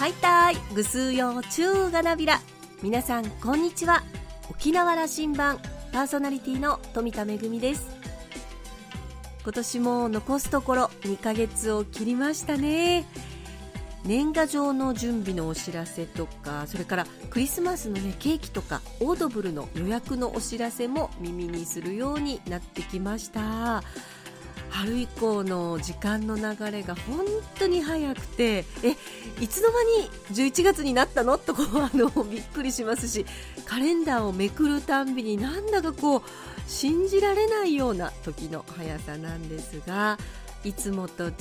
はいたい。ぐすうよちゅうがなびら。皆さんこんにちは。沖縄羅針盤パーソナリティの富田恵です。今年も残すところ2ヶ月を切りましたね。年賀状の準備のお知らせとかそれからクリスマスの、ね、ケーキとかオードブルの予約のお知らせも耳にするようになってきました。春以降の時間の流れが本当に早くてえいつの間に11月になったの？とこうあのびっくりしますしカレンダーをめくるたんびになんだかこう信じられないような時の速さなんですがいつもと違う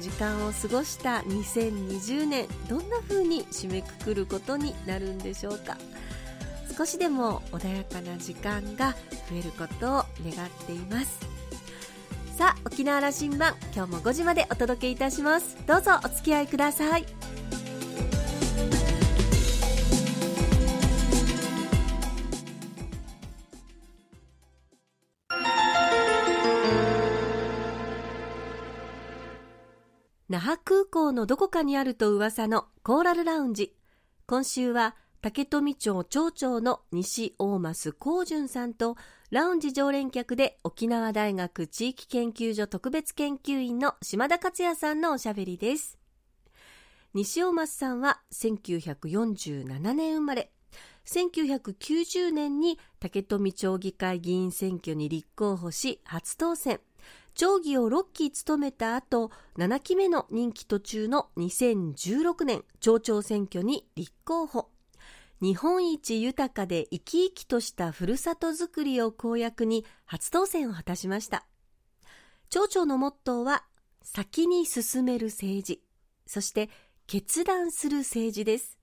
時間を過ごした2020年どんな風に締めくくることになるんでしょうか？少しでも穏やかな時間が増えることを願っています。さあ沖縄羅針盤今日も5時までお届けいたします。どうぞお付き合いください。那覇空港のどこかにあると噂のコーラルラウンジ。今週は竹富町町長の西大増光淳さんとラウンジ常連客で沖縄大学地域研究所特別研究員の島田克也さんのおしゃべりです。西尾松さんは1947年生まれ、1990年に竹富町議会議員選挙に立候補し初当選。町議を6期務めた後、7期目の任期途中の2016年町長選挙に立候補。日本一豊かで生き生きとしたふるさとづくりを公約に初当選を果たしました。町長のモットーは、先に進める政治、そして決断する政治です。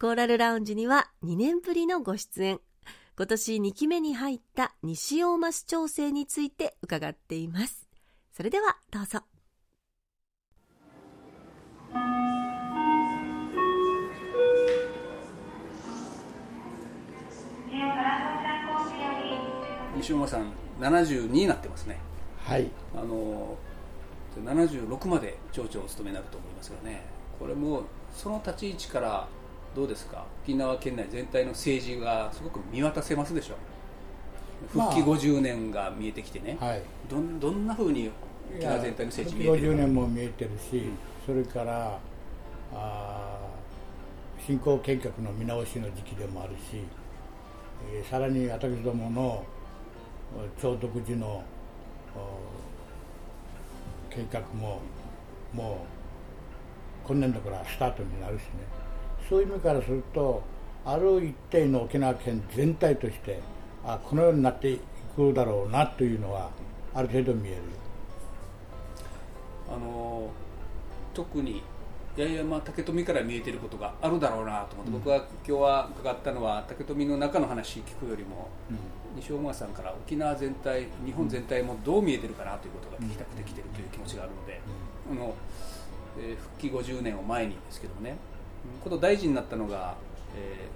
コーラルラウンジには2年ぶりのご出演。今年2期目に入った西大増町政について伺っています。それではどうぞ。西馬さん72になってますね。はい。あの76まで町長を務めになると思いますがね。これもその立ち位置からどうですか？沖縄県内全体の政治がすごく見渡せますでしょう。復帰50年が見えてきてね、まあ、はい、どどんなふうに沖縄全体の政治見えてる50年も見えてるし、うん、それからあ新興計画の見直しの時期でもあるし、えー、さらに私どもの超独自の計画ももう今年度からスタートになるしね。そういう意味からするとある一定の沖縄県全体としてあこのようになっていくだろうなというのはある程度見える。あの特に八重山竹富から見えてることがあるだろうなと思って、うん、僕は今日は伺ったのは竹富の中の話聞くよりも、うん西尾さんから沖縄全体日本全体もどう見えてるかなということが聞きたくてきてるという気持ちがあるので、あのえー、復帰50年を前にですけどもねこと大臣になったのが、え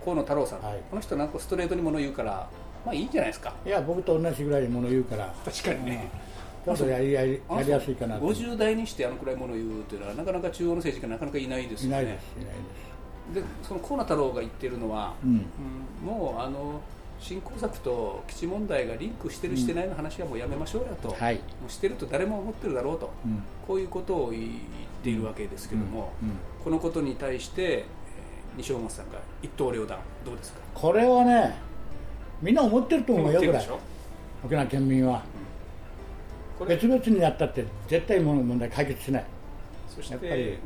ー、河野太郎さん、はい、この人なんかストレートにもの言うからまあいいんじゃないですか。いや僕と同じぐらいもの言うから。確かにね、ちょっとやりやりやりやすいかなと。50代にしてあのくらいもの言うというのはなかなか中央の政治家なかなかいないですよね。いないですいないです。でその河野太郎が言ってるのは、うん、うん、もうあの振興策と基地問題がリンクしてるしてないの話はもうやめましょうやと、はい、もうしてると誰も思ってるだろうと、うん、こういうことを言っているわけですけども、うん。うん、このことに対して、えー、西尾松さんが一刀両断どうですか？これはねみんな思ってると思うよぐらい沖縄県民は、別々にやったって絶対問題解決しない。そしてやっぱり、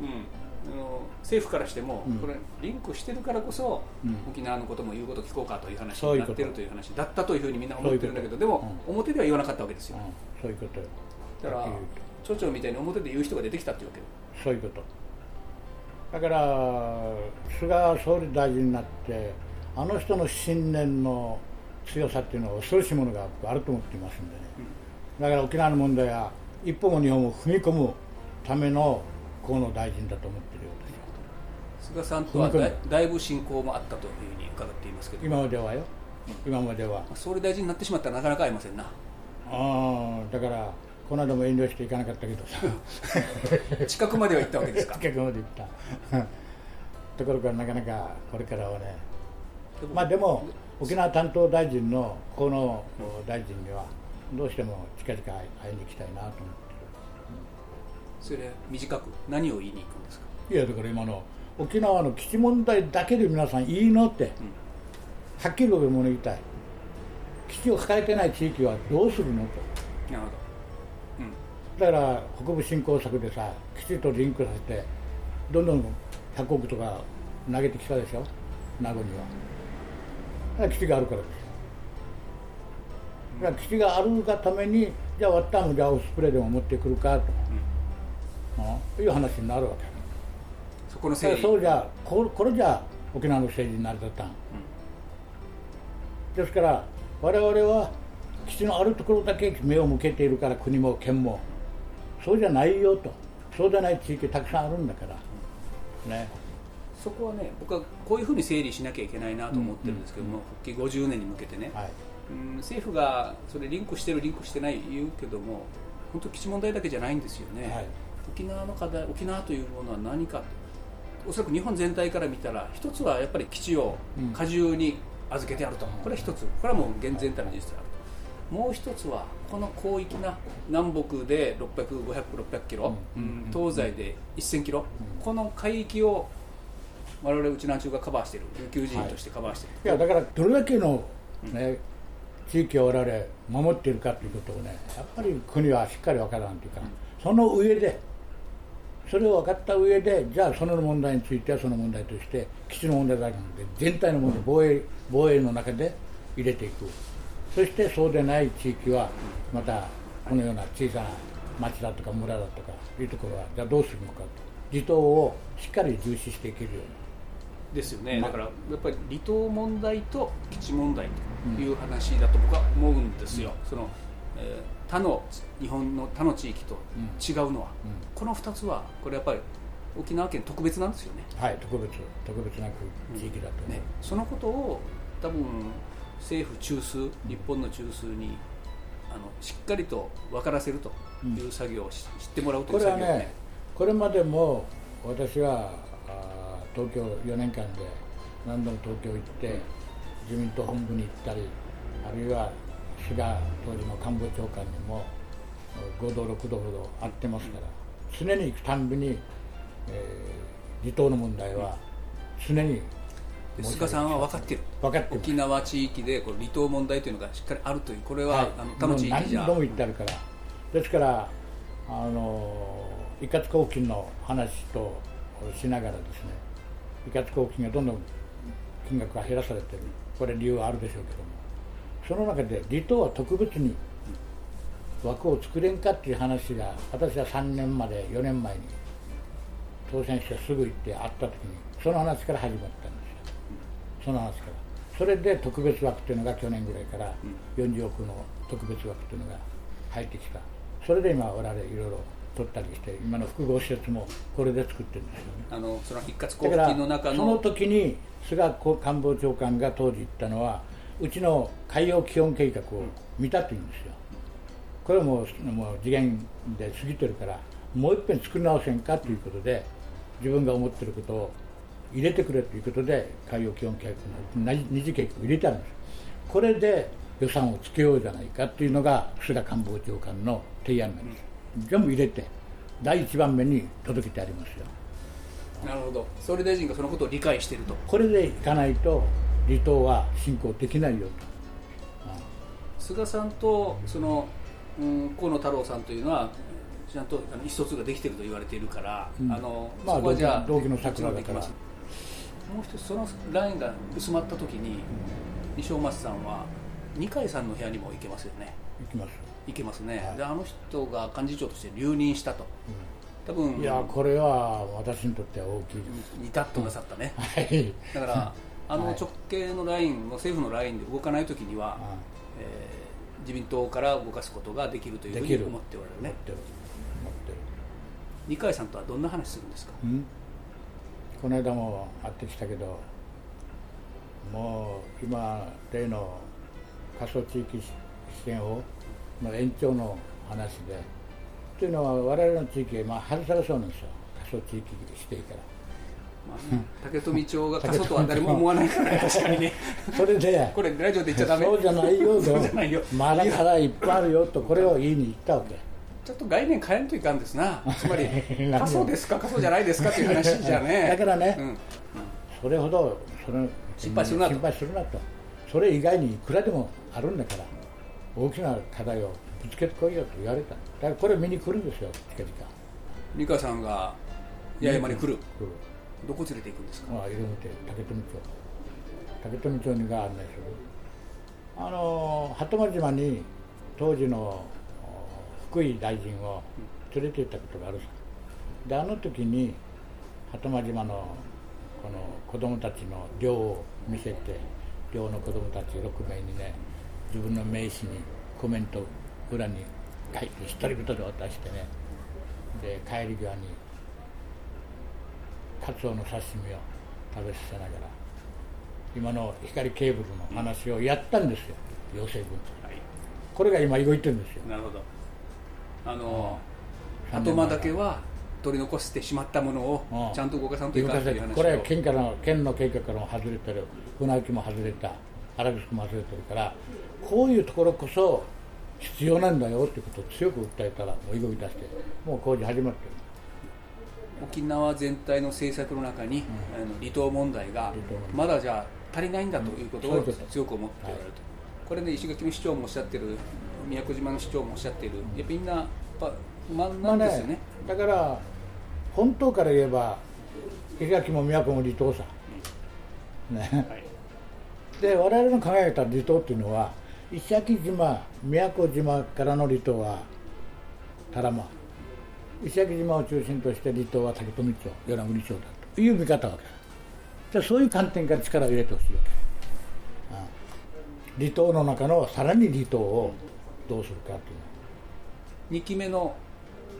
政府からしても、これリンクしてるからこそ、沖縄のことも言うこと聞こうかという話になってるという話だったというふうにみんな思ってるんだけどでも、表では言わなかったわけですよ、そういうこと。だから町長みたいに表で言う人が出てきたっていうわけ。そういうこと。だから菅総理大臣になってあの人の信念の強さっていうのは恐ろしいものがあると思っていますんでね、だから沖縄の問題は一歩も二歩も踏み込むための河野大臣だと思ってるようです菅さんとはだ。だいぶ親交もあったというふうに伺っていますけど。今まではよ、今までは。総理大臣になってしまったらなかなか会えませんな。ああだからこの間も遠慮して行かなかったけど。さ 近くまでは行ったわけですか。近くまで行った。ところからなかなかこれからはね。まあでも沖縄担当大臣の河野大臣にはどうしても近々会いに行きたいなと思って。るそれ短く何を言いに行くんですか？いやだから今の沖縄の基地問題だけで皆さんいいのって、はっきり僕も言いたい。基地を抱えてない地域はどうするのと。なるほだから北部振興策でさきちっとリンクさせてどんどん100億とか投げてきたでしょ？名護には。だから基地があるからです。よだから基地があるがためにじゃあワッターもじゃあオスプレイでも持ってくるかと、うん、いう話になるわけ。どそこのだから整理そうじゃここれじゃ沖縄の政治になりだったん、ですから我々は基地のあるところだけ目を向けているから国も県もそうじゃないよと。そうじゃない地域たくさんあるんだから。ね。そこはね僕はこういうふうに整理しなきゃいけないなと思ってるんですけども、復帰50年に向けてね、はい。うん政府がそれリンクしてるリンクしてない言うけども本当基地問題だけじゃないんですよね、はい沖縄の課題沖縄というものは何かおそらく日本全体から見たら一つはやっぱり基地を過重に預けてあると、これは一つ。これはもう現全体の事実であると。もう一つはこの広域な南北で600500-600キロ、うん。東西で1000キロ、この海域を我々うち南中がカバーしている。琉球人としてカバーしている、い。やだからどれだけの、ね地域を我々守っているかということをねやっぱり国はしっかり分からんというか、その上でそれを分かった上でじゃあその問題についてはその問題として基地の問題だけなくて全体の問題防衛防衛の中で入れていく。そしてそうでない地域はまたこのような小さな町だとか村だとかいうところはじゃあどうするのかと。離島をしっかり重視していけるように。ですよね、まだからやっぱり離島問題と基地問題という話だと僕は思うんですよ、そのえー他の日本の他の地域と違うのは、この2つはこれやっぱり沖縄県特別なんですよね。はい特別特別な地域だと、ね。そのことを多分政府中枢日本の中枢にあのしっかりと分からせるという作業をし知ってもらうというこれは作業をねねこれまでも私はあー東京4年間で何度も東京行って自民党本部に行ったりあるいは菅当時の官房長官にも5度6度ほど会ってますから常に行くたんびに、えー離島の問題は常にで菅さんは分かってる。分かって沖縄地域でこの離島問題というのがしっかりあるというこれは、はい。あの他の地域じゃ。何度も言ってあるから。ですからあの一括交付金の話としながらですね一括交付金がどんどん金額が減らされてる。これ理由はあるでしょうけどもその中で離島は特別に枠を作れんかっていう話が私は3年まで4年前に当選してすぐ行って会った時にその話から始まったんですよ。その話から。それで特別枠っていうのが去年ぐらいから40億の特別枠っていうのが入ってきた。それで今我々いろいろ取ったりして今の複合施設もこれで作ってるんですよね。あのその一括だ交付金の中そのの時に菅官房長官が当時言ったのはうちの海洋基本計画を見たというんですよ。これはもうもう次元で過ぎてるからもう一遍作り直せんかということで自分が思ってることを入れてくれということで海洋基本計画の二次計画を入れてあるんです。これで予算をつけようじゃないかというのが菅官房長官の提案なんです。全部入れて第一番目に届けてありますよ。なるほど。総理大臣がそのことを理解していると。これでいかないと離島は進行できないよ菅さんとその、うん、河野太郎さんというのはちゃんとあの意思疎通ができていると言われているから、うん。あのまあそこはじゃあ同期の桜だから。もう一つそのラインが薄まった時に西尾松さんは二階さんの部屋にも行けますよね。いきます。行けますね、はい。であの人が幹事長として留任したと。多分いやこれは私にとっては大きいでニタッとなさったね、すはいだからあのはい。直系のラインも政府のラインで動かない時には、えー自民党から動かすことができるというふうに思っておられるね。二階さんとはどんな話するんですか？うん。この間も会ってきたけどもう今例の過疎地域支援法の延長の話で。というのは我々の地域、まあ、外されそうなんですよ。過疎地域指定から。竹富町が過疎とは誰も思わないから ね、確かにね。それで、これ、ラジオで言っちゃダメ。そうじゃないよそうじゃないよ。まだからいっぱいあるよと、これを言いに行ったわけ。ちょっと概念変えんといかんですな、つまり 過疎ですか、過疎じゃないですかっていう話じゃね。だからねうん。それほどそれ心配するなと。心配するなと。それ以外にいくらでもあるんだから大きな課題をぶつけてこいよと言われた。だからこれ見に来るんですよ近々美香さんが八重山に来る、来るどこ連れて行くんですか、まあ、色見て竹富町。竹富町にが案内する。あの鳩間島に当時の福井大臣を連れて行ったことがあるさ。であの時に鳩間島のこの子供たちの寮を見せて寮の子供たち6名にね自分の名刺にコメント裏に書いて独り言で渡してね。で帰り際にカツオの刺身を食べさせながら今の光ケーブルの話をやったんですよ。養成軍と。はい、これが今動いてるんですよ。なるほど。あの、うん後間だけは取り残してしまったものをうんちゃんと動かさんとい動かんという話を。これは県からの県の計画からも外れてる船木も外れた原宿も外れてるからこういうところこそ必要なんだよってことを強く訴えたらもう動き出してもう工事始まってる沖縄全体の政策の中に、あの離島問題がまだじゃあ足りないんだということを強く思っておられると、これね石垣の市長もおっしゃってる宮古島の市長もおっしゃってる。やっぱみんなやっぱ不満なんですよね,、だから本当から言えば石垣も宮古も離島さ、ね。はい。で我々の考えた離島っていうのは石垣島宮古島からの離島は多良間石垣島を中心として離島は竹富町与那国町だという見方わけですじゃあそういう観点から力を入れてほしいわけ。ああ。離島の中のさらに離島をどうするかっていう。2期目の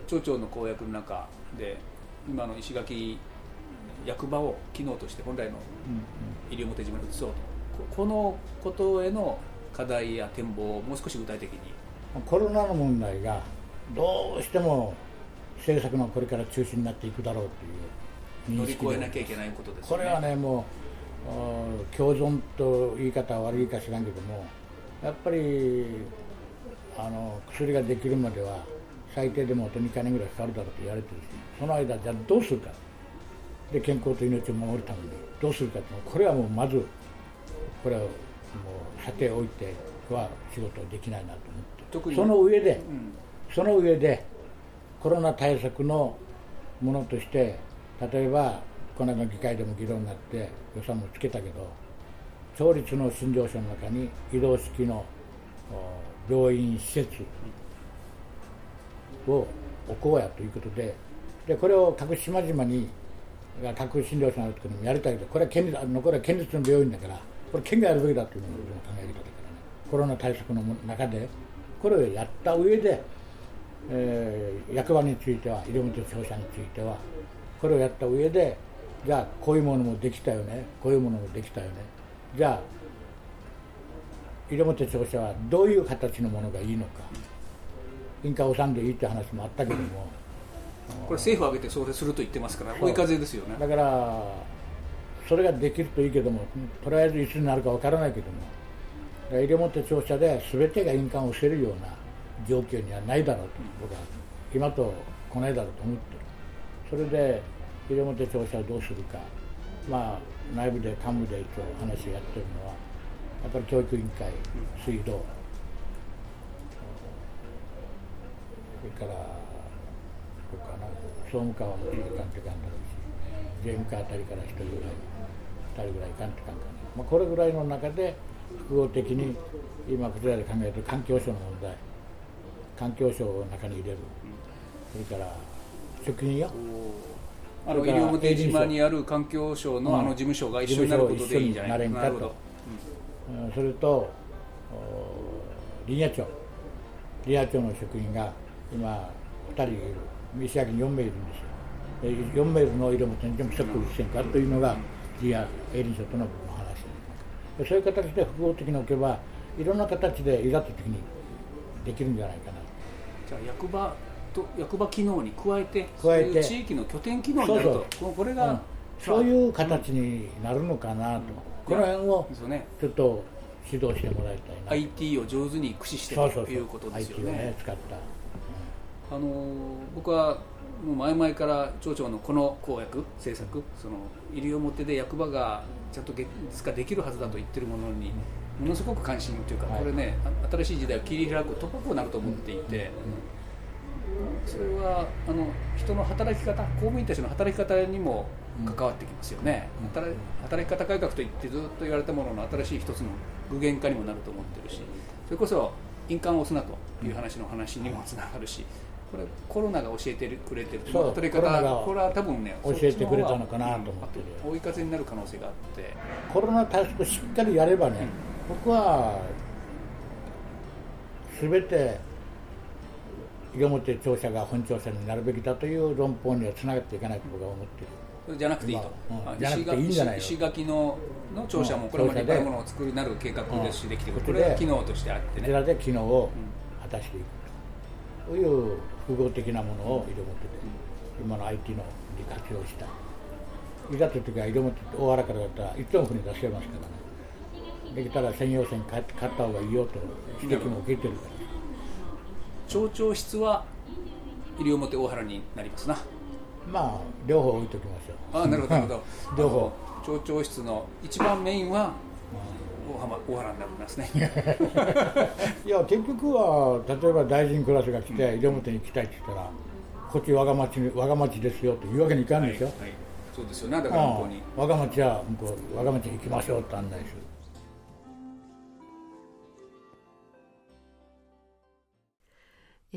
町長の公約の中で今の石垣役場を機能として本来の西表島に移そうと。ここのことへの課題や展望をもう少し具体的に。のコロナの問題がどうしても政策のこれから中心になっていくだろうという乗り越えなきゃいけないことですよね。これはねもう共存と言い方は悪いか知らんけどもやっぱりあの薬ができるまでは最低でもあと2か年ぐらいかかるだろうと言われてるしその間じゃあどうするか。で健康と命を守るためにどうするか。っていうのこれはもうまずこれはもう査定を置いては仕事できないなと思って。その上でうんその上でコロナ対策のものとして例えばこの間の議会でも議論になって予算もつけたけど町立の診療所の中に移動式の病院施設を置こうやということででこれを各島々に各診療所のあるところにもやりたいけどこれは県立あのこれは県立の病院だからこれ県がやるべきだというのが考え方だからね。コロナ対策の中でこれをやった上でえー役場については、医療元庁舎については、これをやった上で、じゃあ、こういうものもできたよね、こういうものもできたよね、じゃあ、医療元庁舎はどういう形のものがいいのか、印鑑を収んでいいって話もあったけども、これ政府を挙げてそれすると言ってますから追い風ですよね。だから、それができるといいけども、とりあえずいつになるかわからないけども、だから医療元庁舎で全てが印鑑を押せるような状況にはないだろうと、僕は今と来ないだろうと思ってる、それで医療元庁舎をどうするか、まあ、内部で幹部で一応話をやってるのは、やっぱり教育委員会、水道、それから、どうかな、総務課はもちろんいかんとかんだろうし、税務課あたりから一人ぐらい、二人ぐらいかんとかんかね、まあ、これぐらいの中で、複合的に今、こちらで考えてる環境省の問題、環境省を中に入れる、それから職員よ、あのそれから西表島にある環境省のあの事務所が一緒になることでいいんじゃないかと。るほどうん。それとお林野町、林野町の職員が今、2人いる、石垣に4名いるんですよ、で4名の色元にでもセックルしてんかというのが、林野林署との僕の話。で、そういう形で複合的に置けば、いろんな形でいざという時にできるんじゃないかな、じゃあ役場と役場機能に加えて加えて。そういう地域の拠点機能になると。そうここれが、うん。そういう形になるのかなと、この辺をちょっと指導してもらいたいな IT を上手に駆使してということですよね。ね使った。あのー僕はもう前々から町長のこの公約政策その西表で役場がちゃんと現実化できるはずだと言ってるものにものすごく関心というか、はい。これねあ新しい時代を切り開く突破口になると思っていて、それはあの人の働き方公務員たちの働き方にも関わってきますよね、うん。働働き方改革といってずっと言われたものの新しい一つの具現化にもなると思ってるしそれこそ印鑑を押すなという話の話にもつながるしこれコロナが教えてくれてるというそう働き方これは多分ね教えてくれたのかなと思って。追い風になる可能性があって。コロナ対策しっかりやればね、僕はすべて西表庁舎が本庁舎になるべきだという論法にはつながっていかないと僕は思っている。それじゃなくていいと、まあうんあじゃなくていいんじゃないの。石石垣のの庁舎もこれまでいっぱいものを作りなる計画ですしうん。できてくる。これは機能としてあってね。こちらで機能を果たしていくという複合的なものを西表で今の IT の利活用した。いざという時は西表って大原からだったら一等国出せますからねできたら専用線買買った方がいいよと指摘も受けてるから。町長室は西表大原になりますな。まあ両方置いときましょう。ああなるほどなるほど。両方。町長室の一番メインは大浜大原になりますね。いや結局は例えば大臣クラスが来て西表に行きたいって言ったらこっち我が町に我が町ですよというわけにいかんでしょ、はいそうですよね。だから向こうに。うん我が町は向こう我が町に行きましょうって案内する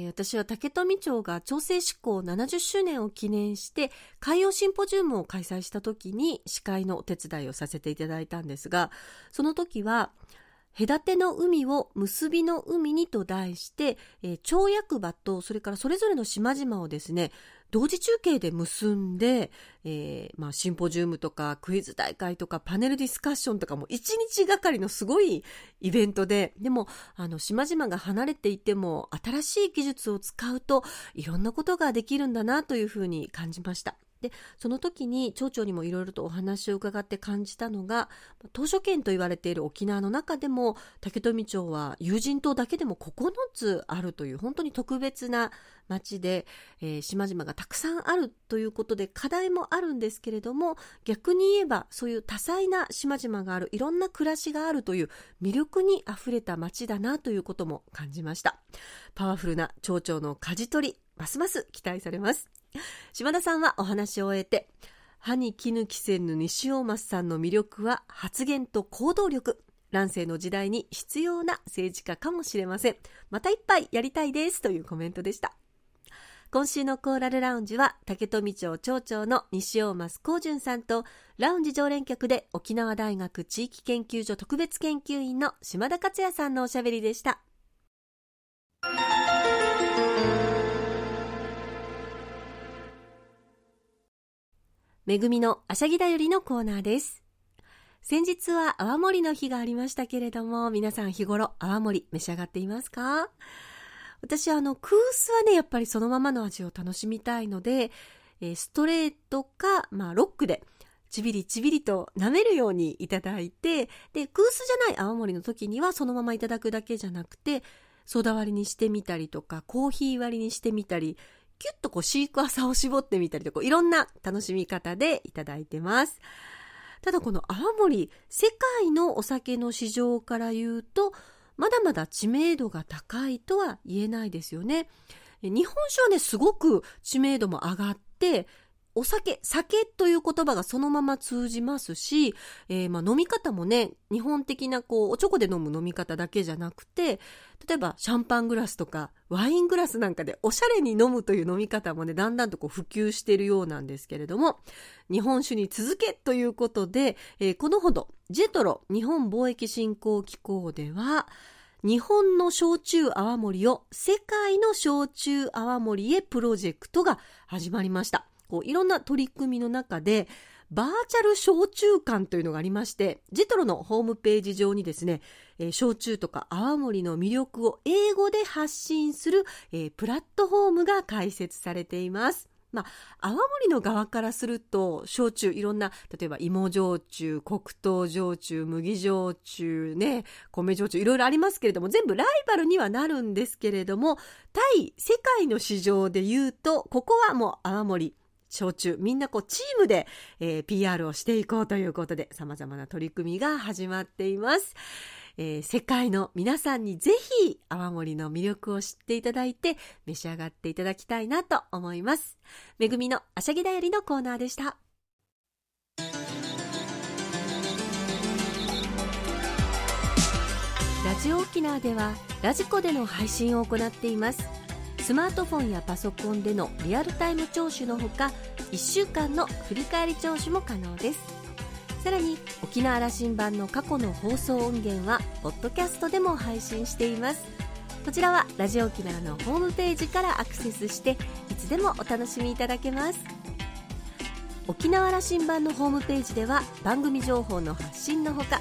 私は竹富町が調整志向70周年を記念して海洋シンポジウムを開催した時に司会のお手伝いをさせていただいたんですがその時は隔ての海を結びの海にと題して、町役場とそれからそれぞれの島々をですね同時中継で結んで、えーまあ、シンポジウムとかクイズ大会とかパネルディスカッションとかも一日がかりのすごいイベントででもあの島々が離れていても新しい技術を使うといろんなことができるんだなというふうに感じました。でその時に町長にもいろいろとお話を伺って感じたのが島しょ県と言われている沖縄の中でも竹富町は有人島だけでも9つあるという本当に特別な町で、えー島々がたくさんあるということで課題もあるんですけれども逆に言えばそういう多彩な島々があるいろんな暮らしがあるという魅力にあふれた町だなということも感じました。パワフルな町長の舵取りますます期待されます。島田さんはお話を終えて歯に衣着せぬ西大増さんの魅力は発言と行動力。乱世の時代に必要な政治家かもしれません。また一杯やりたいですというコメントでした。今週のコーラルラウンジは竹富町町長の西大増光純さんとラウンジ常連客で沖縄大学地域研究所特別研究員の島田克也さんのおしゃべりでした。めぐみのあしゃぎだよりのコーナーです。先日は泡盛の日がありましたけれども皆さん日頃泡盛召し上がっていますか？私あの空スはねやっぱりそのままの味を楽しみたいので、えストレートか、まあ、ロックでちびりちびりと舐めるようにいただいてで空スじゃない泡盛の時にはそのままいただくだけじゃなくてソーダ割りにしてみたりとかコーヒー割りにしてみたりキュッとこうシークワーサーを絞ってみたりとかいろんな楽しみ方でいただいてます。ただこの泡盛世界のお酒の市場から言うとまだまだ知名度が高いとは言えないですよね。え日本酒はねすごく知名度も上がってお酒酒という言葉がそのまま通じますし、えーま飲み方もね日本的なこうおちょこで飲む飲み方だけじゃなくて例えばシャンパングラスとかワイングラスなんかでおしゃれに飲むという飲み方もねだんだんとこう普及しているようなんですけれども日本酒に続けということで、えーこのほどジェトロ日本貿易振興機構では日本の焼酎泡盛を世界の焼酎泡盛へプロジェクトが始まりました。こういろんな取り組みの中でバーチャル焼酎館というのがありましてジトロのホームページ上にですね、えー、焼酎とか泡盛の魅力を英語で発信する、えー、プラットフォームが開設されています。まあ、泡盛の側からすると焼酎いろんな例えば芋焼酎黒糖焼酎麦焼酎ね米焼酎いろいろありますけれども全部ライバルにはなるんですけれども対世界の市場で言うとここはもう泡盛焼酎みんなこうチームで、えー、PR をしていこうということで様々な取り組みが始まっています。えー、世界の皆さんにぜひ泡盛の魅力を知っていただいて召し上がっていただきたいなと思います。めぐみのあしゃぎだよりのコーナーでした。ラジオ沖縄ではラジコでの配信を行っています。スマートフォンやパソコンでのリアルタイム聴取のほか1週間の振り返り聴取も可能です。さらに沖縄羅針盤の過去の放送音源はポッドキャストでも配信しています。こちらはラジオ沖縄のホームページからアクセスしていつでもお楽しみいただけます。沖縄羅針盤のホームページでは番組情報の発信のほか